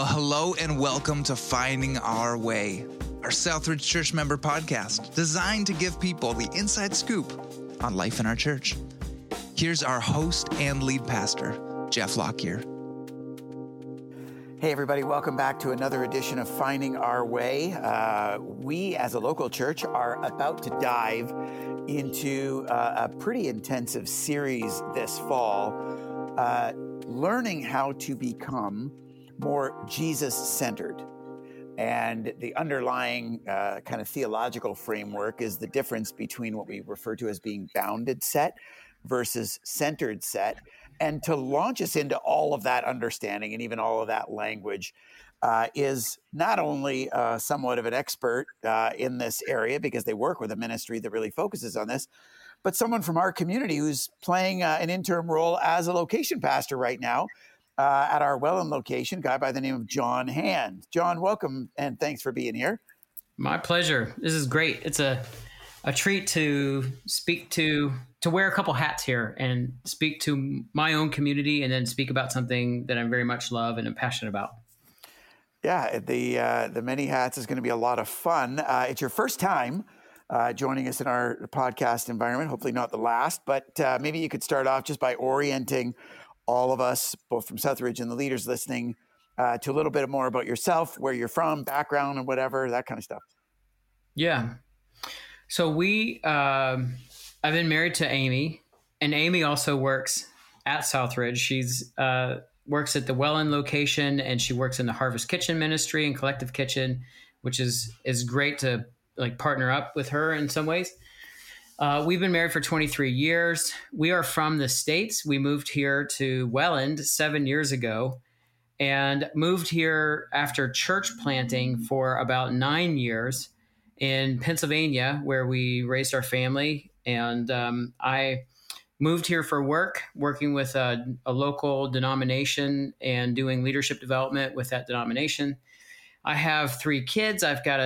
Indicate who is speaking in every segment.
Speaker 1: Well, hello and welcome to Finding Our Way, our Southridge Church member podcast designed to give people the inside scoop on life in our church. Here's our host and lead pastor, Jeff Lockyer.
Speaker 2: Hey, everybody, welcome back to another edition of Finding Our Way. Uh, we, as a local church, are about to dive into uh, a pretty intensive series this fall, uh, learning how to become more Jesus centered. And the underlying uh, kind of theological framework is the difference between what we refer to as being bounded set versus centered set. And to launch us into all of that understanding and even all of that language uh, is not only uh, somewhat of an expert uh, in this area because they work with a ministry that really focuses on this, but someone from our community who's playing uh, an interim role as a location pastor right now uh, at our Welland location, guy by the name of Jon Hand. Jon, welcome and thanks for being here.
Speaker 3: My pleasure. This is great. It's a a treat to speak to to wear a couple hats here and speak to my own community and then speak about something that I'm very much love and am passionate about.
Speaker 2: Yeah, the uh, the many hats is going to be a lot of fun. Uh, it's your first time uh, joining us in our podcast environment. Hopefully, not the last, but uh, maybe you could start off just by orienting all of us, both from Southridge and the leaders listening, uh, to a little bit more about yourself, where you're from, background, and whatever that kind of stuff.
Speaker 3: Yeah. So we, um, I've been married to Amy, and Amy also works at Southridge. She's uh, works at the Welland location, and she works in the Harvest Kitchen Ministry and Collective Kitchen, which is is great to like partner up with her in some ways. Uh, we've been married for 23 years. We are from the States. We moved here to Welland seven years ago and moved here after church planting for about nine years in Pennsylvania, where we raised our family. And um, I moved here for work, working with a, a local denomination and doing leadership development with that denomination. I have three kids. I've got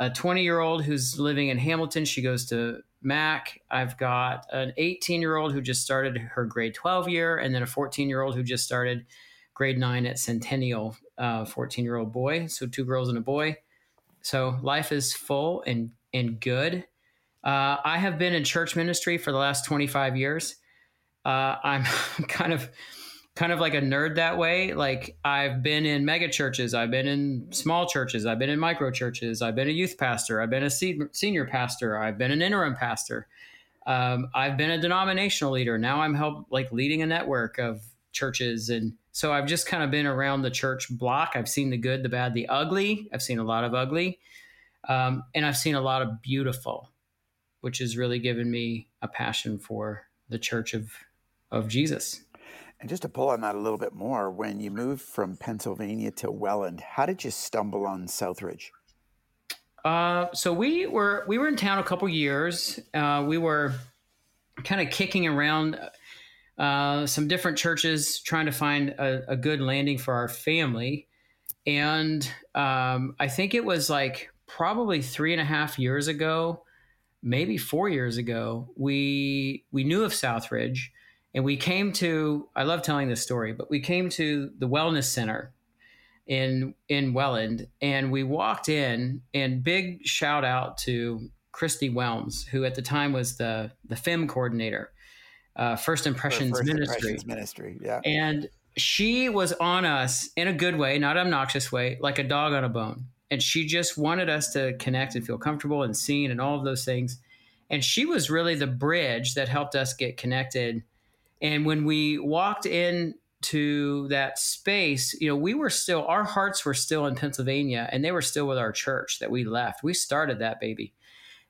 Speaker 3: a 20 year old who's living in Hamilton. She goes to Mac. I've got an 18 year old who just started her grade 12 year, and then a 14 year old who just started grade nine at Centennial, 14 uh, year old boy. So two girls and a boy. So life is full and, and good. Uh, I have been in church ministry for the last 25 years. Uh, I'm kind of kind of like a nerd that way. Like I've been in mega churches, I've been in small churches, I've been in micro churches, I've been a youth pastor, I've been a senior pastor, I've been an interim pastor. Um, I've been a denominational leader. Now I'm help like leading a network of churches, and so I've just kind of been around the church block. I've seen the good, the bad, the ugly. I've seen a lot of ugly, um, and I've seen a lot of beautiful, which has really given me a passion for the church of of Jesus.
Speaker 2: And just to pull on that a little bit more, when you moved from Pennsylvania to Welland, how did you stumble on Southridge?
Speaker 3: Uh, so we were we were in town a couple years. Uh, we were kind of kicking around uh, some different churches, trying to find a, a good landing for our family. And um, I think it was like probably three and a half years ago, maybe four years ago, we we knew of Southridge and we came to, I love telling this story, but we came to the Wellness Center in in Welland and we walked in and big shout out to Christy Whelms, who at the time was the the FIM coordinator, uh, First Impressions
Speaker 2: First
Speaker 3: Ministry.
Speaker 2: Impressions Ministry, yeah.
Speaker 3: And she was on us in a good way, not obnoxious way, like a dog on a bone. And she just wanted us to connect and feel comfortable and seen and all of those things. And she was really the bridge that helped us get connected and when we walked in to that space, you know, we were still, our hearts were still in Pennsylvania and they were still with our church that we left. We started that baby.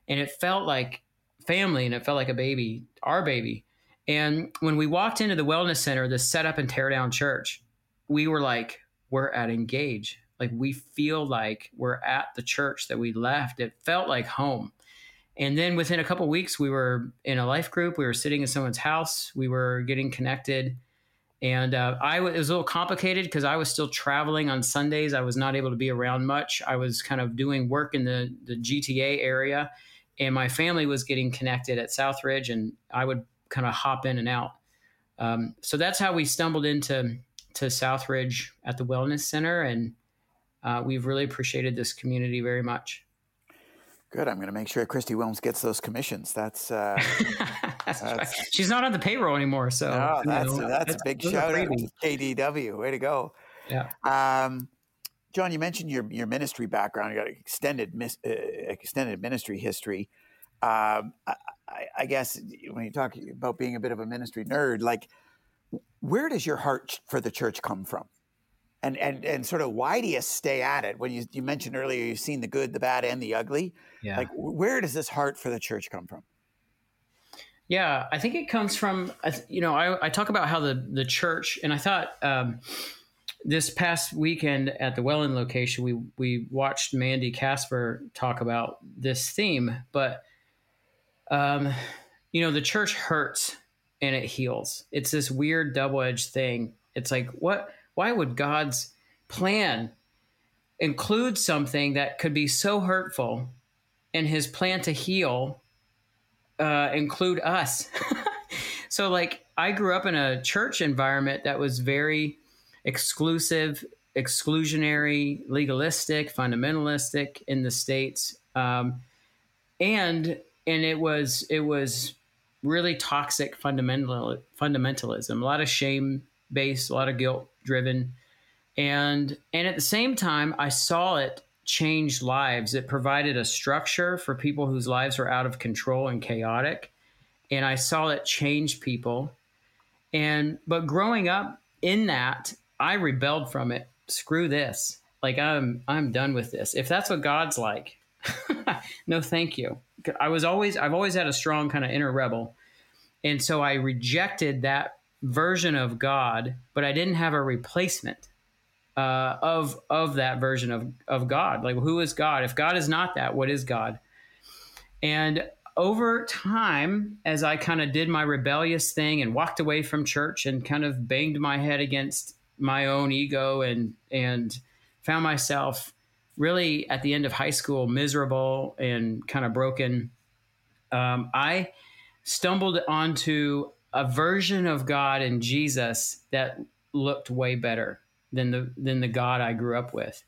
Speaker 3: And it felt like family and it felt like a baby, our baby. And when we walked into the wellness center, the set up and tear down church, we were like, we're at Engage. Like we feel like we're at the church that we left. It felt like home. And then within a couple weeks, we were in a life group. We were sitting in someone's house. We were getting connected. And uh, I w- it was a little complicated because I was still traveling on Sundays. I was not able to be around much. I was kind of doing work in the, the GTA area, and my family was getting connected at Southridge, and I would kind of hop in and out. Um, so that's how we stumbled into to Southridge at the Wellness Center, and uh, we've really appreciated this community very much.
Speaker 2: Good. I'm going to make sure Christy Wilms gets those commissions. That's, uh,
Speaker 3: that's, that's she's not on the payroll anymore. So
Speaker 2: no, that's, know, that's, that's, a big shout out to KDW. Way to go.
Speaker 3: Yeah.
Speaker 2: Um, Jon, you mentioned your your ministry background. You got extended uh, extended ministry history. Um, I, I, guess when you talk about being a bit of a ministry nerd, like where does your heart for the church come from? And and and sort of why do you stay at it? When you you mentioned earlier, you've seen the good, the bad, and the ugly.
Speaker 3: Yeah.
Speaker 2: Like where does this heart for the church come from?
Speaker 3: Yeah, I think it comes from you know I, I talk about how the the church and I thought. Um, this past weekend at the Welland location, we we watched Mandy Casper talk about this theme. But um, you know, the church hurts and it heals. It's this weird double edged thing. It's like what? Why would God's plan include something that could be so hurtful, and His plan to heal uh, include us? so, like, I grew up in a church environment that was very exclusive, exclusionary, legalistic, fundamentalistic in the states, um, and and it was it was really toxic fundamental fundamentalism, a lot of shame based, a lot of guilt driven, and and at the same time, I saw it change lives. It provided a structure for people whose lives were out of control and chaotic, and I saw it change people. And but growing up in that I rebelled from it. Screw this. Like I'm I'm done with this. If that's what God's like, no thank you. I was always I've always had a strong kind of inner rebel. And so I rejected that version of God, but I didn't have a replacement uh, of of that version of of God. Like who is God? If God is not that, what is God? And over time, as I kind of did my rebellious thing and walked away from church and kind of banged my head against my own ego and and found myself really at the end of high school miserable and kind of broken. Um, I stumbled onto a version of God and Jesus that looked way better than the than the God I grew up with.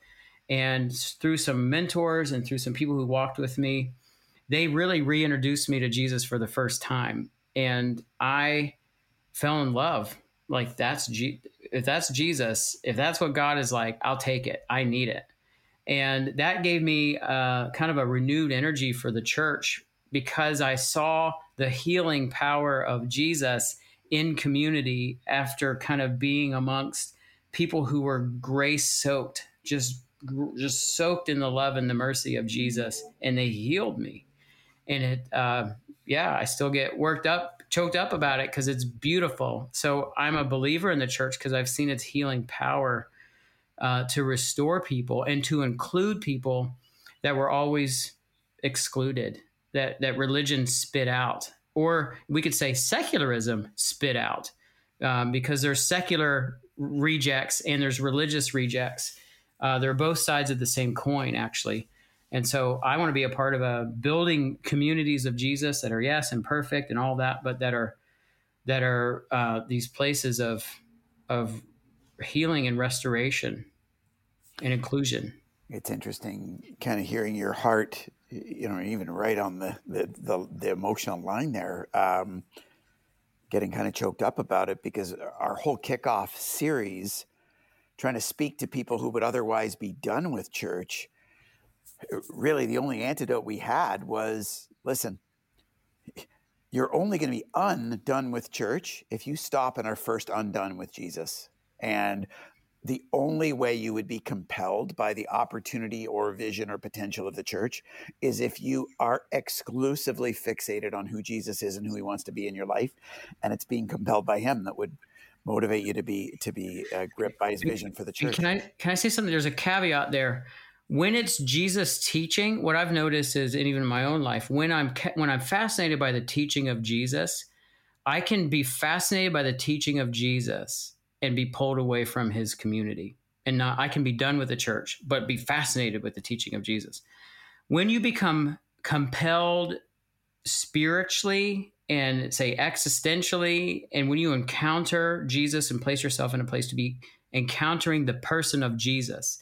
Speaker 3: And through some mentors and through some people who walked with me, they really reintroduced me to Jesus for the first time. And I fell in love. Like that's G- if that's Jesus, if that's what God is like, I'll take it. I need it. And that gave me uh, kind of a renewed energy for the church because I saw the healing power of Jesus in community after kind of being amongst people who were grace soaked, just just soaked in the love and the mercy of Jesus, and they healed me. And it, uh, yeah, I still get worked up choked up about it because it's beautiful. So I'm a believer in the church because I've seen its healing power uh, to restore people and to include people that were always excluded, that that religion spit out, or we could say secularism spit out, um, because there's secular rejects and there's religious rejects. Uh, they're both sides of the same coin, actually. And so I want to be a part of a building communities of Jesus that are yes and perfect and all that, but that are that are uh, these places of of healing and restoration and inclusion.
Speaker 2: It's interesting, kind of hearing your heart, you know, even right on the the the, the emotional line there. Um, getting kind of choked up about it because our whole kickoff series, trying to speak to people who would otherwise be done with church really the only antidote we had was listen, you're only going to be undone with church if you stop and are first undone with Jesus. And the only way you would be compelled by the opportunity or vision or potential of the church is if you are exclusively fixated on who Jesus is and who he wants to be in your life and it's being compelled by him that would motivate you to be to be uh, gripped by his vision for the church.
Speaker 3: Can I can I say something there's a caveat there when it's Jesus teaching, what I've noticed is, and even in my own life, when I'm when I'm fascinated by the teaching of Jesus, I can be fascinated by the teaching of Jesus and be pulled away from His community, and not I can be done with the church, but be fascinated with the teaching of Jesus. When you become compelled spiritually and say existentially, and when you encounter Jesus and place yourself in a place to be encountering the person of Jesus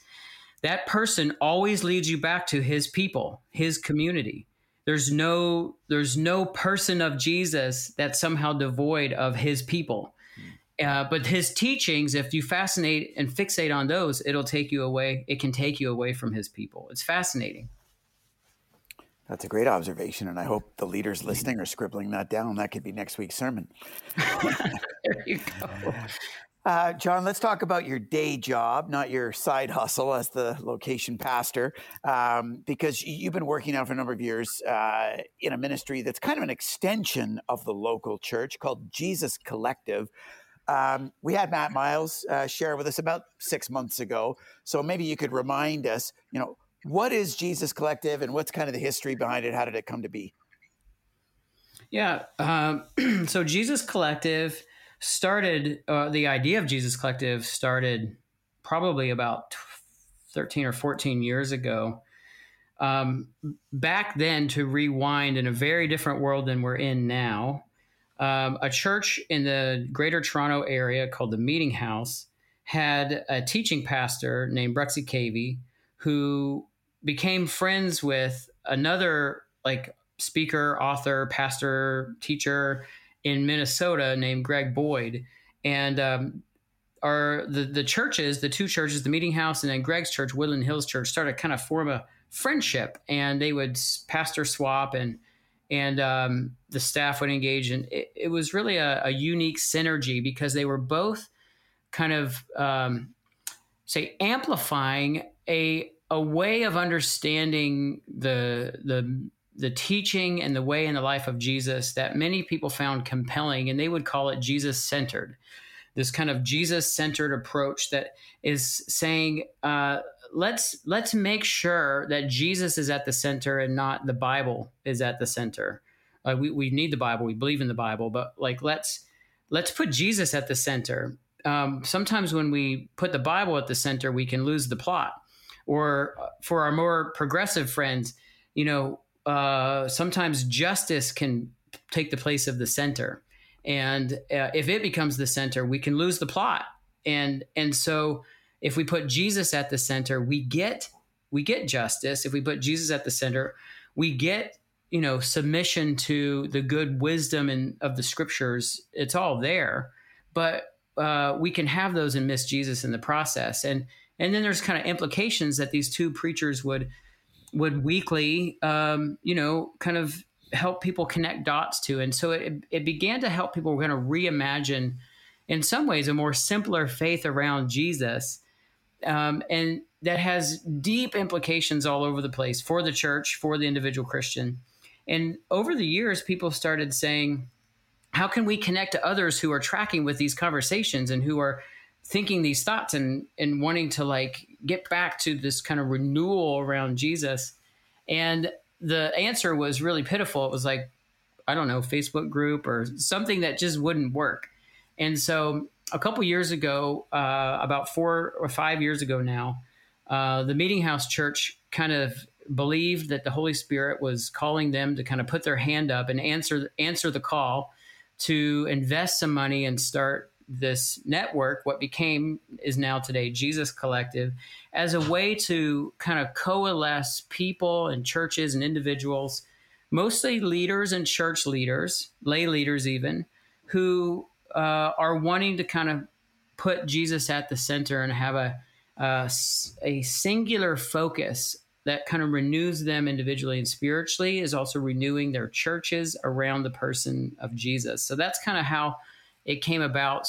Speaker 3: that person always leads you back to his people, his community. There's no there's no person of Jesus that's somehow devoid of his people. Uh, but his teachings, if you fascinate and fixate on those, it'll take you away. It can take you away from his people. It's fascinating.
Speaker 2: That's a great observation, and I hope the leaders listening are scribbling that down. That could be next week's sermon.
Speaker 3: there you go.
Speaker 2: Uh, Jon, let's talk about your day job, not your side hustle as the location pastor, um, because you've been working now for a number of years uh, in a ministry that's kind of an extension of the local church called Jesus Collective. Um, we had Matt Miles uh, share with us about six months ago, so maybe you could remind us, you know, what is Jesus Collective and what's kind of the history behind it? How did it come to be?
Speaker 3: Yeah, um, so Jesus Collective started uh, the idea of Jesus Collective started probably about 13 or 14 years ago. Um, back then, to rewind in a very different world than we're in now, um, a church in the greater Toronto area called the Meeting House had a teaching pastor named Bruxy Cavey who became friends with another like speaker, author, pastor, teacher in Minnesota named Greg Boyd, and um, our the the churches, the two churches, the Meeting House and then Greg's church, Woodland Hills Church, started kind of form a friendship, and they would pastor swap and and um, the staff would engage, and it, it was really a, a, unique synergy because they were both kind of um, say amplifying a a way of understanding the the the teaching and the way and the life of Jesus that many people found compelling, and they would call it Jesus centered. This kind of Jesus centered approach that is saying, uh, let's let's make sure that Jesus is at the center and not the Bible is at the center. Uh, we we need the Bible, we believe in the Bible, but like let's let's put Jesus at the center. Um, sometimes when we put the Bible at the center, we can lose the plot. Or uh, for our more progressive friends, you know, uh, sometimes justice can take the place of the center, and uh, if it becomes the center, we can lose the plot. And and so if we put Jesus at the center, we get we get justice. If we put Jesus at the center, we get you know submission to the good wisdom and of the scriptures. It's all there, but uh, we can have those and miss Jesus in the process. And and then there's kind of implications that these two preachers would would weekly, um, you know, kind of help people connect dots to. And so it, it began to help people kind of reimagine, in some ways, a more simpler faith around Jesus. Um, and that has deep implications all over the place for the church, for the individual Christian. And over the years, people started saying, how can we connect to others who are tracking with these conversations and who are thinking these thoughts and and wanting to like get back to this kind of renewal around Jesus. And the answer was really pitiful. It was like, I don't know, Facebook group or something that just wouldn't work. And so a couple years ago, uh, about four or five years ago now, uh, the Meeting House Church kind of believed that the Holy Spirit was calling them to kind of put their hand up and answer answer the call to invest some money and start this network, what became is now today Jesus Collective, as a way to kind of coalesce people and churches and individuals, mostly leaders and church leaders, lay leaders even, who uh, are wanting to kind of put Jesus at the center and have a, a, singular focus that kind of renews them individually and spiritually is also renewing their churches around the person of Jesus. So that's kind of how it came about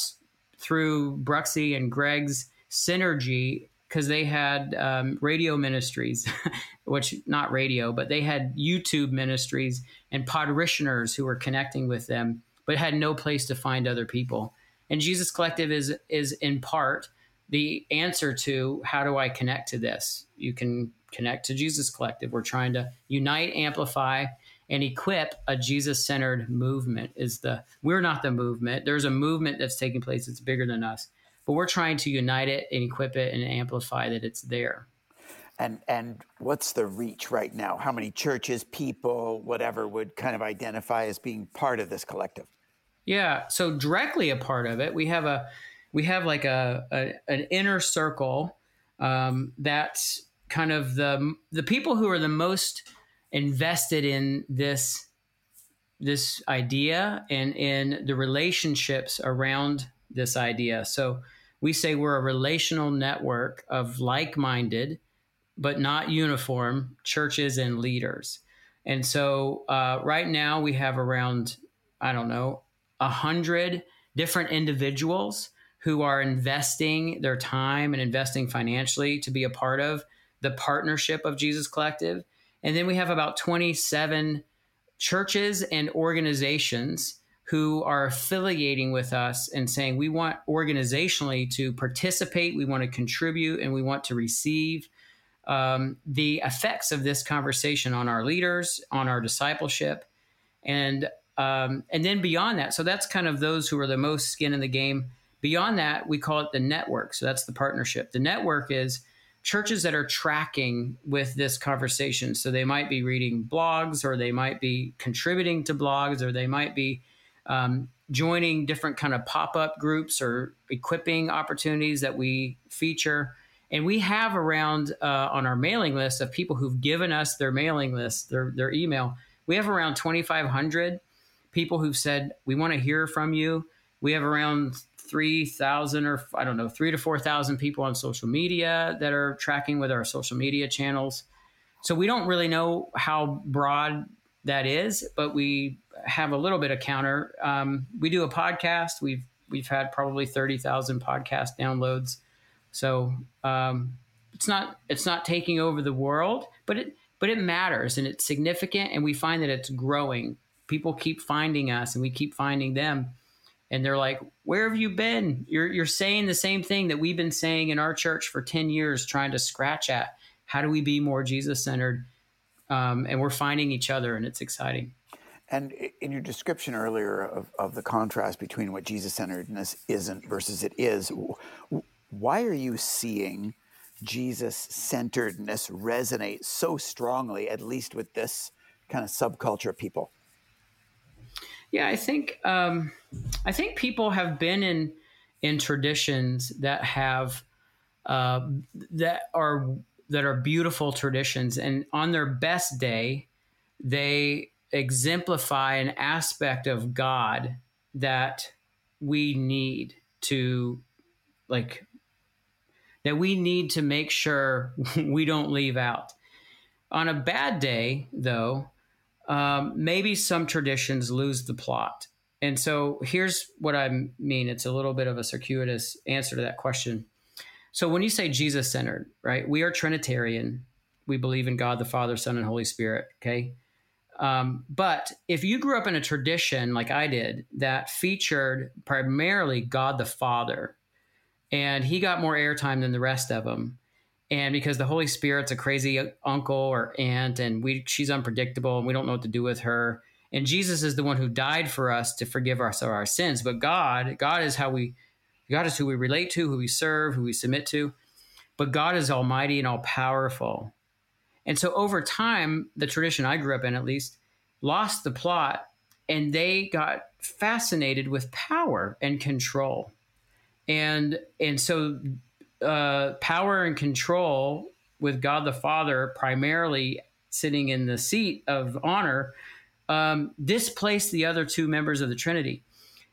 Speaker 3: through Bruxy and Greg's synergy because they had um, radio ministries, which not radio, but they had YouTube ministries and parishioners who were connecting with them, but had no place to find other people. And Jesus Collective is is in part the answer to how do I connect to this? You can connect to Jesus Collective. We're trying to unite, amplify, and equip a Jesus centered movement. Is the we're not the movement. There's a movement that's taking place that's bigger than us, but we're trying to unite it and equip it and amplify that it's there.
Speaker 2: And and what's the reach right now? How many churches, people, whatever would kind of identify as being part of this collective?
Speaker 3: Yeah, so directly a part of it, we have a we have like a, a an inner circle Um, that's kind of the the people who are the most invested in this this idea and in the relationships around this idea. So we say we're a relational network of like-minded but not uniform churches and leaders. And so uh, right now we have around I don't know a hundred different individuals who are investing their time and investing financially to be a part of the partnership of Jesus Collective. And then we have about 27 churches and organizations who are affiliating with us and saying we want organizationally to participate, we want to contribute, and we want to receive um, the effects of this conversation on our leaders, on our discipleship, and um, and then beyond that. So that's kind of those who are the most skin in the game. Beyond that, we call it the network. So that's the partnership. The network is churches that are tracking with this conversation. So they might be reading blogs, or they might be contributing to blogs, or they might be um, joining different kind of pop-up groups or equipping opportunities that we feature. And we have around uh, on our mailing list of people who've given us their mailing list, their their email. We have around 2,500 people who've said we want to hear from you. We have around 3,000 or I don't know, three to 4,000 people on social media that are tracking with our social media channels. So we don't really know how broad that is, but we have a little bit of counter. Um, we do a podcast. We've we've had probably 30,000 podcast downloads. So um, it's not it's not taking over the world, but it but it matters and it's significant, and we find that it's growing. People keep finding us, and we keep finding them and they're like, "Where have you been? You're you're saying the same thing that we've been saying in our church for ten years, trying to scratch at. How do we be more Jesus centered?" Um, and we're finding each other, and it's exciting.
Speaker 2: And in your description earlier of, of the contrast between what Jesus centeredness isn't versus it is, why are you seeing Jesus centeredness resonate so strongly, at least with this kind of subculture of people?
Speaker 3: Yeah, I think um, I think people have been in in traditions that have uh, that are that are beautiful traditions, and on their best day, they exemplify an aspect of God that we need to like that we need to make sure we don't leave out. On a bad day, though, um, maybe some traditions lose the plot. And so here's what I mean it's a little bit of a circuitous answer to that question. So when you say Jesus centered, right, we are Trinitarian. We believe in God the Father, Son, and Holy Spirit. Okay. Um, but if you grew up in a tradition like I did that featured primarily God the Father, and he got more airtime than the rest of them, and because the Holy Spirit's a crazy uncle or aunt, and we she's unpredictable, and we don't know what to do with her. And Jesus is the one who died for us to forgive us of our sins. But God, God is how we, God is who we relate to, who we serve, who we submit to. But God is almighty and all powerful. And so over time, the tradition I grew up in, at least, lost the plot, and they got fascinated with power and control. And and so uh, power and control with God the Father primarily sitting in the seat of honor um, displaced the other two members of the Trinity.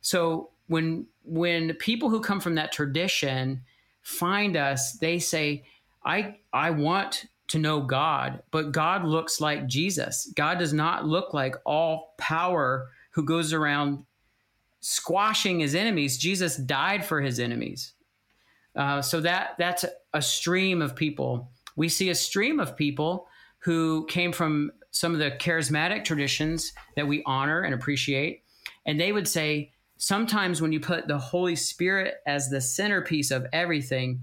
Speaker 3: So when when people who come from that tradition find us, they say, "I I want to know God, but God looks like Jesus. God does not look like all power who goes around squashing his enemies. Jesus died for his enemies. Uh, so that that's a stream of people. We see a stream of people who came from some of the charismatic traditions that we honor and appreciate, and they would say sometimes when you put the Holy Spirit as the centerpiece of everything,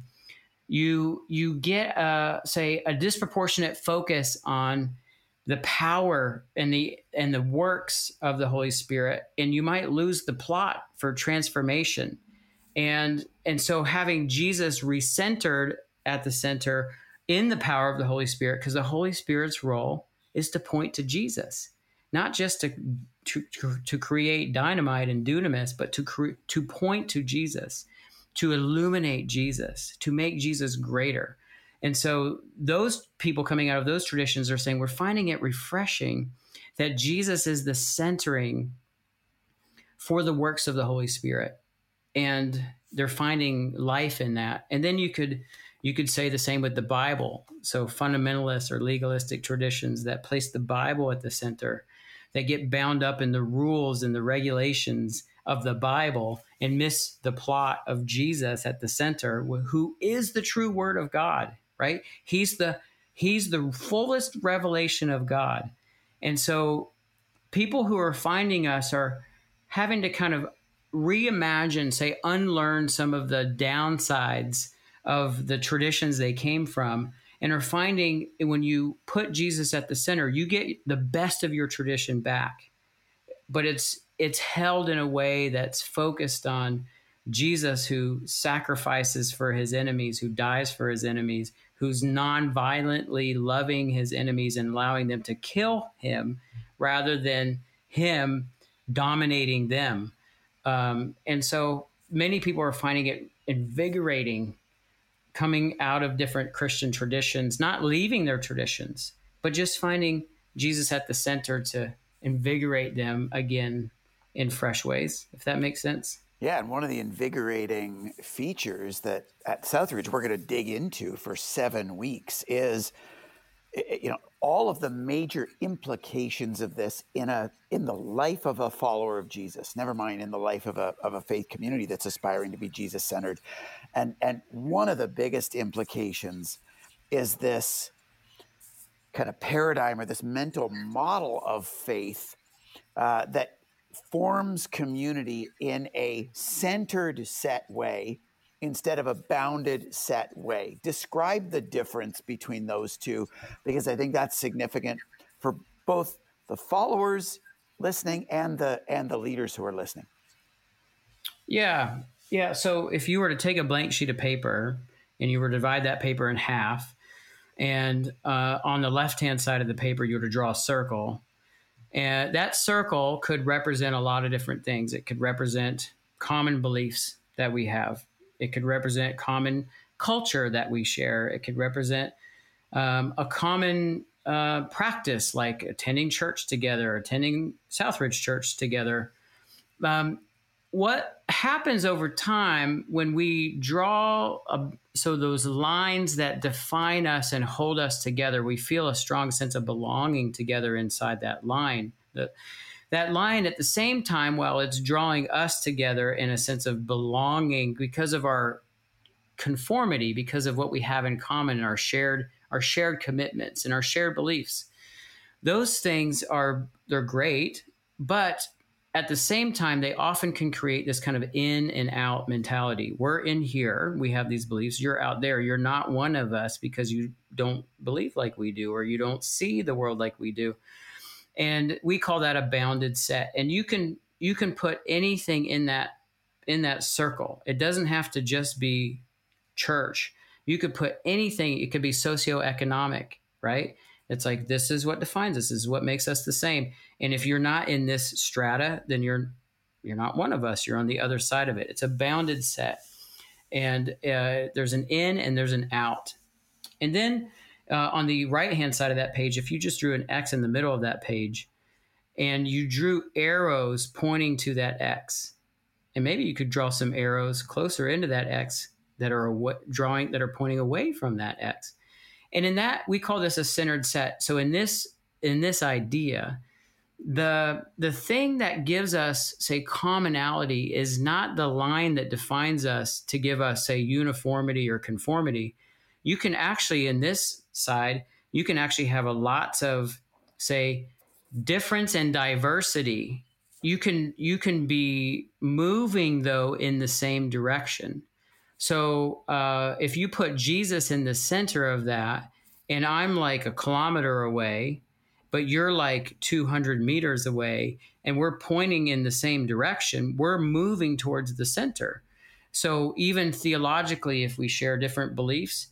Speaker 3: you you get a, say a disproportionate focus on the power and the and the works of the Holy Spirit, and you might lose the plot for transformation and and so having jesus recentered at the center in the power of the holy spirit because the holy spirit's role is to point to jesus not just to to, to, create dynamite and dunamis but to cre- to point to jesus to illuminate jesus to make jesus greater And so those people coming out of those traditions are saying we're finding it refreshing that Jesus is the centering for the works of the Holy Spirit. And they're finding life in that. And then you could you could say the same with the Bible. So fundamentalist or legalistic traditions that place the Bible at the center, that get bound up in the rules and the regulations of the Bible and miss the plot of Jesus at the center, who is the true word of God, right? He's the he's the fullest revelation of God. And so people who are finding us are having to kind of reimagine, say, unlearn some of the downsides of the traditions they came from and are finding when you put Jesus at the center, you get the best of your tradition back. But it's it's held in a way that's focused on Jesus who sacrifices for his enemies, who dies for his enemies, who's non-violently loving his enemies and allowing them to kill him rather than him dominating them. Um, and so many people are finding it invigorating coming out of different Christian traditions, not leaving their traditions, but just finding Jesus at the center to invigorate them again in fresh ways, if that makes sense.
Speaker 2: Yeah, and one of the invigorating features that at Southridge we're going to dig into for seven weeks is, you know, all of the major implications of this in a in the life of a follower of Jesus. Never mind in the life of a of a faith community that's aspiring to be Jesus centered, and and one of the biggest implications is this kind of paradigm or this mental model of faith uh, that forms community in a centered set way instead of a bounded set way. Describe the difference between those two because I think that's significant for both the followers listening and the and the leaders who are listening.
Speaker 3: Yeah. Yeah, so if you were to take a blank sheet of paper and you were to divide that paper in half and uh, on the left-hand side of the paper you were to draw a circle and that circle could represent a lot of different things. It could represent common beliefs that we have. It could represent common culture that we share. It could represent um, a common uh, practice like attending church together, attending Southridge Church together. Um, what happens over time when we draw a, so those lines that define us and hold us together we feel a strong sense of belonging together inside that line the, that line at the same time while it's drawing us together in a sense of belonging because of our conformity because of what we have in common and our shared our shared commitments and our shared beliefs those things are they're great but at the same time, they often can create this kind of in and out mentality. We're in here, we have these beliefs. You're out there. You're not one of us because you don't believe like we do, or you don't see the world like we do. And we call that a bounded set. And you can you can put anything in that in that circle. It doesn't have to just be church. You could put anything. It could be socioeconomic, right? It's like this is what defines us. This is what makes us the same. And if you're not in this strata, then you're you're not one of us. You're on the other side of it. It's a bounded set, and uh, there's an in and there's an out. And then uh, on the right hand side of that page, if you just drew an X in the middle of that page, and you drew arrows pointing to that X, and maybe you could draw some arrows closer into that X that are aw- drawing that are pointing away from that X. And in that, we call this a centered set. So in this in this idea, the the thing that gives us say commonality is not the line that defines us to give us say uniformity or conformity. You can actually in this side, you can actually have a lots of say difference and diversity. You can you can be moving though in the same direction. So uh, if you put Jesus in the center of that, and I'm like a kilometer away, but you're like 200 meters away, and we're pointing in the same direction, we're moving towards the center. So even theologically, if we share different beliefs,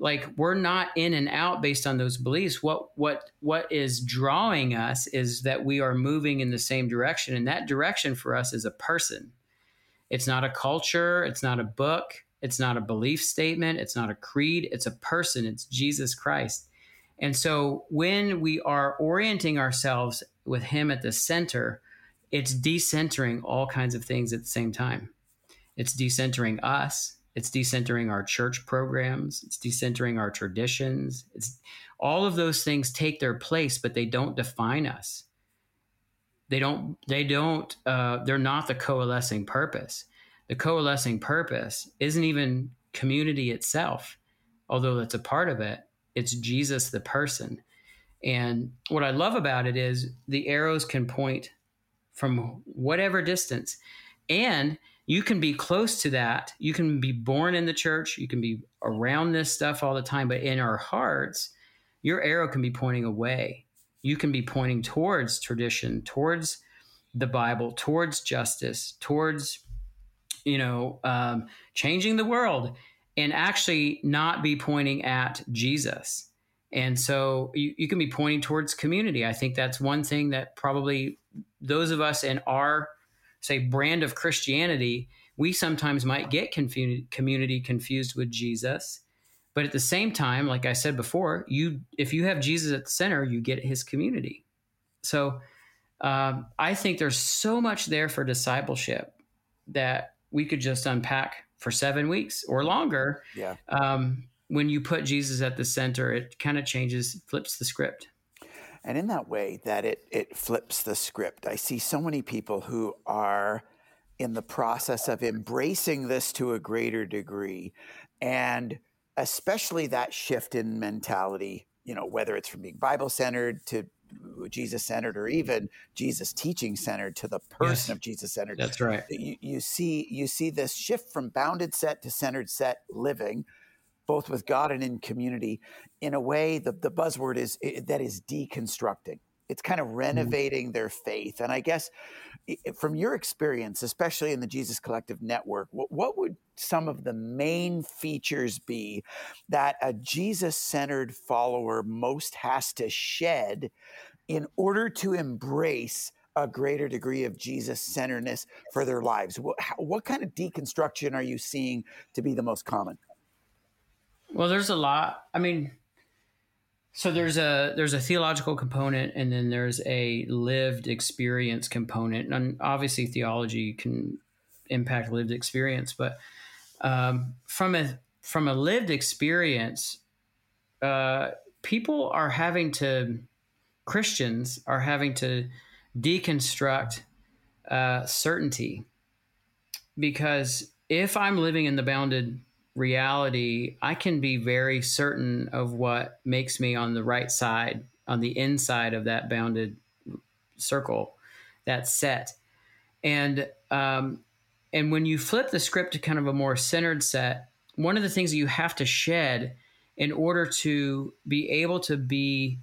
Speaker 3: like we're not in and out based on those beliefs what what what is drawing us is that we are moving in the same direction and that direction for us is a person it's not a culture, it's not a book, It's not a belief statement. It's not a creed. It's a person. It's Jesus Christ. And so when we are orienting ourselves with Him at the center, it's decentering all kinds of things at the same time. It's decentering us. It's decentering our church programs. It's decentering our traditions. It's all of those things take their place, but they don't define us. They don't. They don't. Uh, they're not the coalescing purpose. The coalescing purpose isn't even community itself, although that's a part of it. It's Jesus, the person. And what I love about it is the arrows can point from whatever distance. And you can be close to that. You can be born in the church. You can be around this stuff all the time. But in our hearts, your arrow can be pointing away. You can be pointing towards tradition, towards the Bible, towards justice, towards, you know, um, changing the world, and actually not be pointing at Jesus. And so you, you can be pointing towards community. I think that's one thing that probably those of us in our say brand of Christianity, we sometimes might get community confused with Jesus. But at the same time, like I said before, you if you have Jesus at the center, you get his community. So um, I think there's so much there for discipleship that we could just unpack for seven weeks or longer.
Speaker 2: Yeah.
Speaker 3: Um, when you put Jesus at the center, it kind of changes, flips the script.
Speaker 2: And in that way, that it it flips the script. I see so many people who are in the process of embracing this to a greater degree, and especially that shift in mentality. You know, whether it's from being Bible centered to Jesus centered, or even Jesus teaching centered to the person yes, of Jesus centered.
Speaker 3: That's right.
Speaker 2: You, you see, you see this shift from bounded set to centered set living, both with God and in community, in a way the, the buzzword is that is deconstructing. It's kind of mm-hmm. renovating mm-hmm. their faith. And I guess from your experience, especially in the Jesus Collective network, what, what would some of the main features be that a Jesus centered follower most has to shed in order to embrace a greater degree of Jesus centeredness for their lives? What, what kind of deconstruction are you seeing to be the most common?
Speaker 3: Well, there's a lot. I mean, so there's a there's a theological component, and then there's a lived experience component, and obviously theology can impact lived experience, but um, from a from a lived experience, uh, people are having to Christians are having to deconstruct uh, certainty because if I'm living in the bounded reality, I can be very certain of what makes me on the right side, on the inside of that bounded circle, that set. And um, and when you flip the script to kind of a more centered set, one of the things that you have to shed in order to be able to be,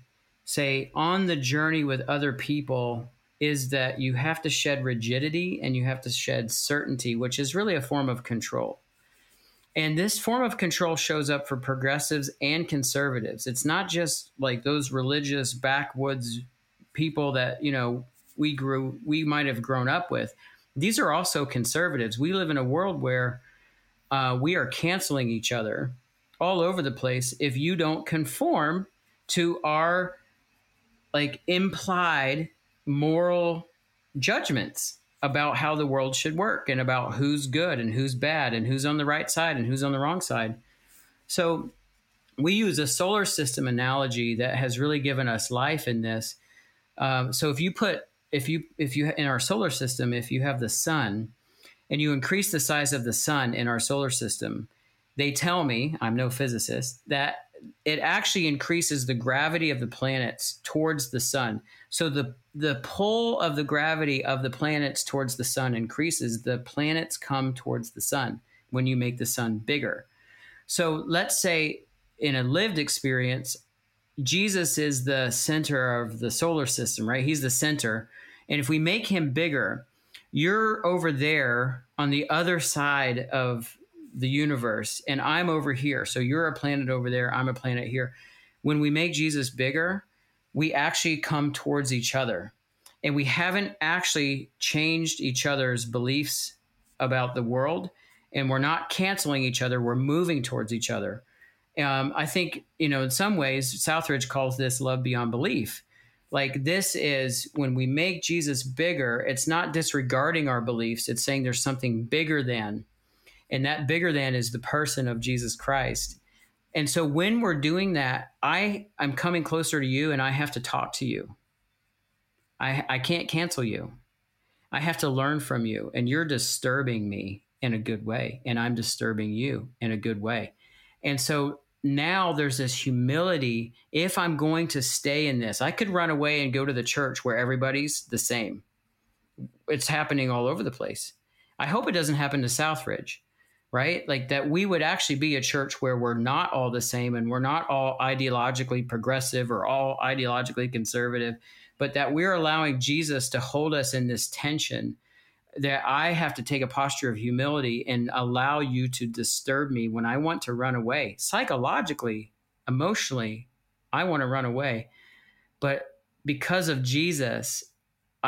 Speaker 3: say, on the journey with other people is that you have to shed rigidity and you have to shed certainty, which is really a form of control. And this form of control shows up for progressives and conservatives. It's not just like those religious backwoods people that, you know, we grew we might have grown up with. These are also conservatives. We live in a world where uh, we are canceling each other all over the place if you don't conform to our like implied moral judgments about how the world should work and about who's good and who's bad and who's on the right side and who's on the wrong side. So we use a solar system analogy that has really given us life in this. Um, so if you put if you if you in our solar system if you have the sun and you increase the size of the sun in our solar system, they tell me I'm no physicist that it actually increases the gravity of the planets towards the sun. So the the pull of the gravity of the planets towards the sun increases. The planets come towards the sun when you make the sun bigger. So let's say in a lived experience, Jesus is the center of the solar system, right? He's the center. And if we make him bigger, you're over there on the other side of the universe and I'm over here. So you're a planet over there, I'm a planet here. When we make Jesus bigger, we actually come towards each other. And we haven't actually changed each other's beliefs about the world. and we're not canceling each other, we're moving towards each other. Um, I think, you know, in some ways, Southridge calls this love beyond belief. Like, this is when we make Jesus bigger, it's not disregarding our beliefs, it's saying there's something bigger than. And that bigger than is the person of Jesus Christ. And so when we're doing that, I I'm coming closer to you and I have to talk to you. I I can't cancel you. I have to learn from you and you're disturbing me in a good way and I'm disturbing you in a good way. And so now there's this humility if I'm going to stay in this. I could run away and go to the church where everybody's the same. It's happening all over the place. I hope it doesn't happen to Southridge right? Like that we would actually be a church where we're not all the same and we're not all ideologically progressive or all ideologically conservative, but that we're allowing Jesus to hold us in this tension that I have to take a posture of humility and allow you to disturb me when I want to run away. Psychologically, emotionally, I want to run away. But because of Jesus,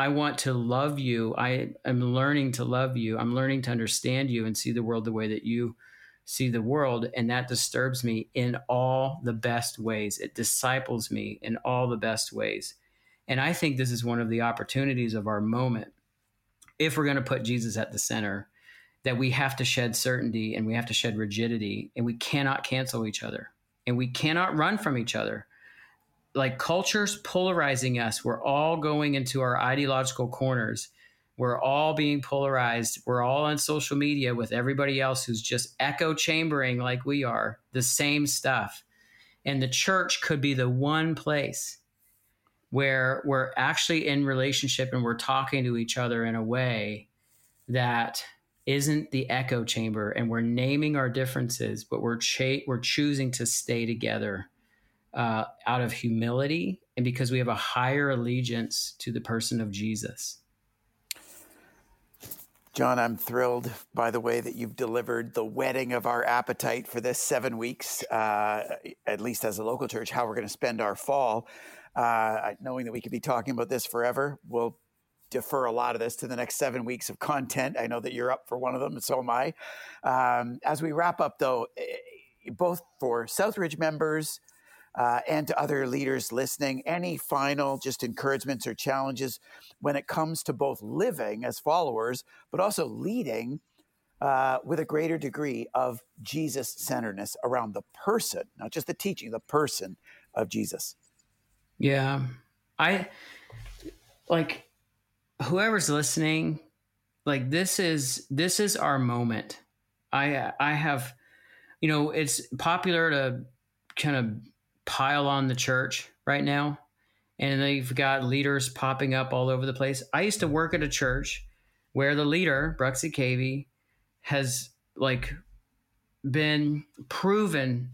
Speaker 3: I want to love you. I am learning to love you. I'm learning to understand you and see the world the way that you see the world. And that disturbs me in all the best ways. It disciples me in all the best ways. And I think this is one of the opportunities of our moment. If we're going to put Jesus at the center, that we have to shed certainty and we have to shed rigidity and we cannot cancel each other and we cannot run from each other like culture's polarizing us. We're all going into our ideological corners. We're all being polarized. We're all on social media with everybody else who's just echo chambering like we are, the same stuff. And the church could be the one place where we're actually in relationship and we're talking to each other in a way that isn't the echo chamber and we're naming our differences but we're cha- we're choosing to stay together uh, out of humility and because we have a higher allegiance to the person of Jesus.
Speaker 2: Jon, I'm thrilled by the way that you've delivered the wedding of our appetite for this seven weeks, uh, at least as a local church, how we're going to spend our fall. Uh, knowing that we could be talking about this forever, we'll defer a lot of this to the next seven weeks of content. I know that you're up for one of them, and so am I. Um, as we wrap up, though, eh, both for Southridge members, uh, and to other leaders listening, any final just encouragements or challenges when it comes to both living as followers, but also leading uh, with a greater degree of Jesus centeredness around the person, not just the teaching, the person of Jesus.
Speaker 3: Yeah. I like whoever's listening, like this is this is our moment. I I have you know, it's popular to kind of pile on the church right now. And they've got leaders popping up all over the place. I used to work at a church where the leader, Bruxy Cavey, has like been proven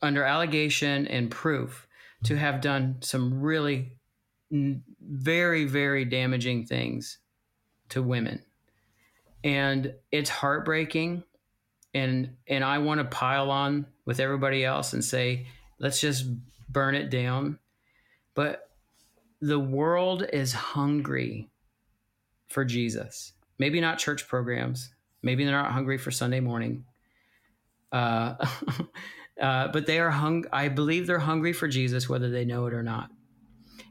Speaker 3: under allegation and proof to have done some really very very damaging things to women and it's heartbreaking and and I want to pile on with everybody else and say Let's just burn it down. But the world is hungry for Jesus. Maybe not church programs. Maybe they're not hungry for Sunday morning. Uh, uh, but they are hung. I believe they're hungry for Jesus, whether they know it or not.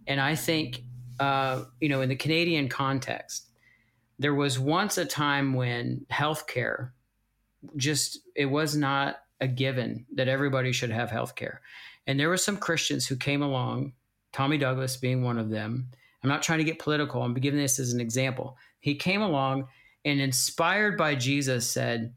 Speaker 3: And I think, uh, you know, in the Canadian context, there was once a time when healthcare just it was not a given that everybody should have health care. And there were some Christians who came along, Tommy Douglas being one of them. I'm not trying to get political, I'm giving this as an example. He came along and, inspired by Jesus, said,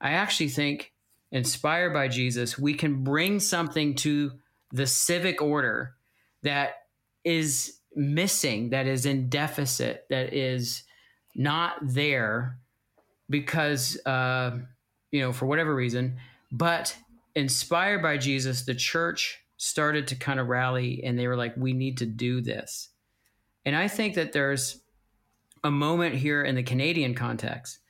Speaker 3: I actually think, inspired by Jesus, we can bring something to the civic order that is missing, that is in deficit, that is not there because, uh, you know, for whatever reason. But inspired by Jesus, the church started to kind of rally and they were like, we need to do this. And I think that there's a moment here in the Canadian context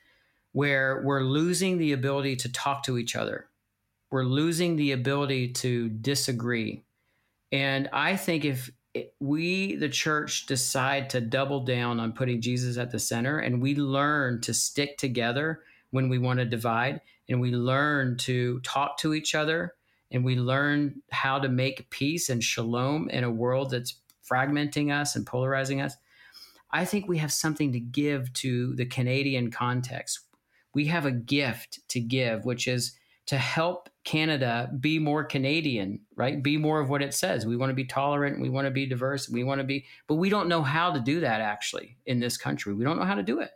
Speaker 3: where we're losing the ability to talk to each other. We're losing the ability to disagree. And I think if we, the church, decide to double down on putting Jesus at the center and we learn to stick together when we want to divide and we learn to talk to each other and we learn how to make peace and shalom in a world that's fragmenting us and polarizing us, I think we have something to give to the Canadian context. We have a gift to give, which is to help Canada be more Canadian, right? Be more of what it says. We want to be tolerant, we want to be diverse, we want to be, but we don't know how to do that actually in this country. We don't know how to do it.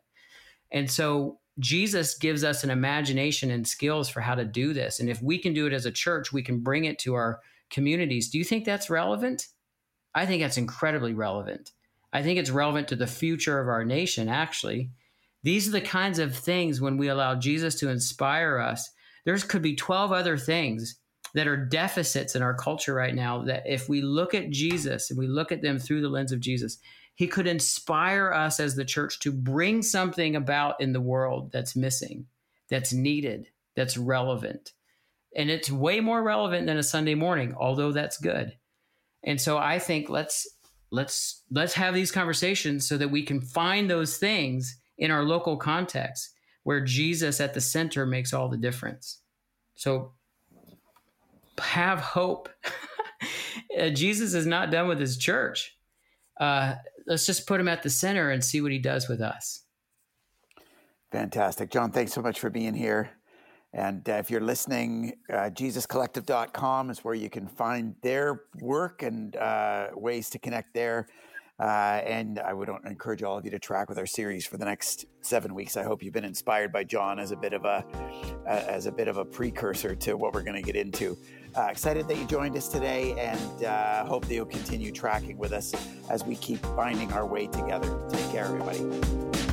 Speaker 3: And so Jesus gives us an imagination and skills for how to do this. And if we can do it as a church, we can bring it to our communities. Do you think that's relevant? I think that's incredibly relevant. I think it's relevant to the future of our nation, actually. These are the kinds of things when we allow Jesus to inspire us. There could be 12 other things that are deficits in our culture right now that if we look at Jesus and we look at them through the lens of Jesus, he could inspire us as the church to bring something about in the world that's missing, that's needed, that's relevant. And it's way more relevant than a Sunday morning, although that's good. And so I think let's let's let's have these conversations so that we can find those things in our local context where Jesus at the center makes all the difference. So have hope. Jesus is not done with his church. Uh, let's just put him at the center and see what he does with us.
Speaker 2: Fantastic. Jon, thanks so much for being here. And uh, if you're listening, uh, JesusCollective.com is where you can find their work and uh, ways to connect there. Uh, and I would encourage all of you to track with our series for the next seven weeks. I hope you've been inspired by Jon as a bit of a as a bit of a precursor to what we're going to get into. Uh, excited that you joined us today, and uh, hope that you'll continue tracking with us as we keep finding our way together. Take care, everybody.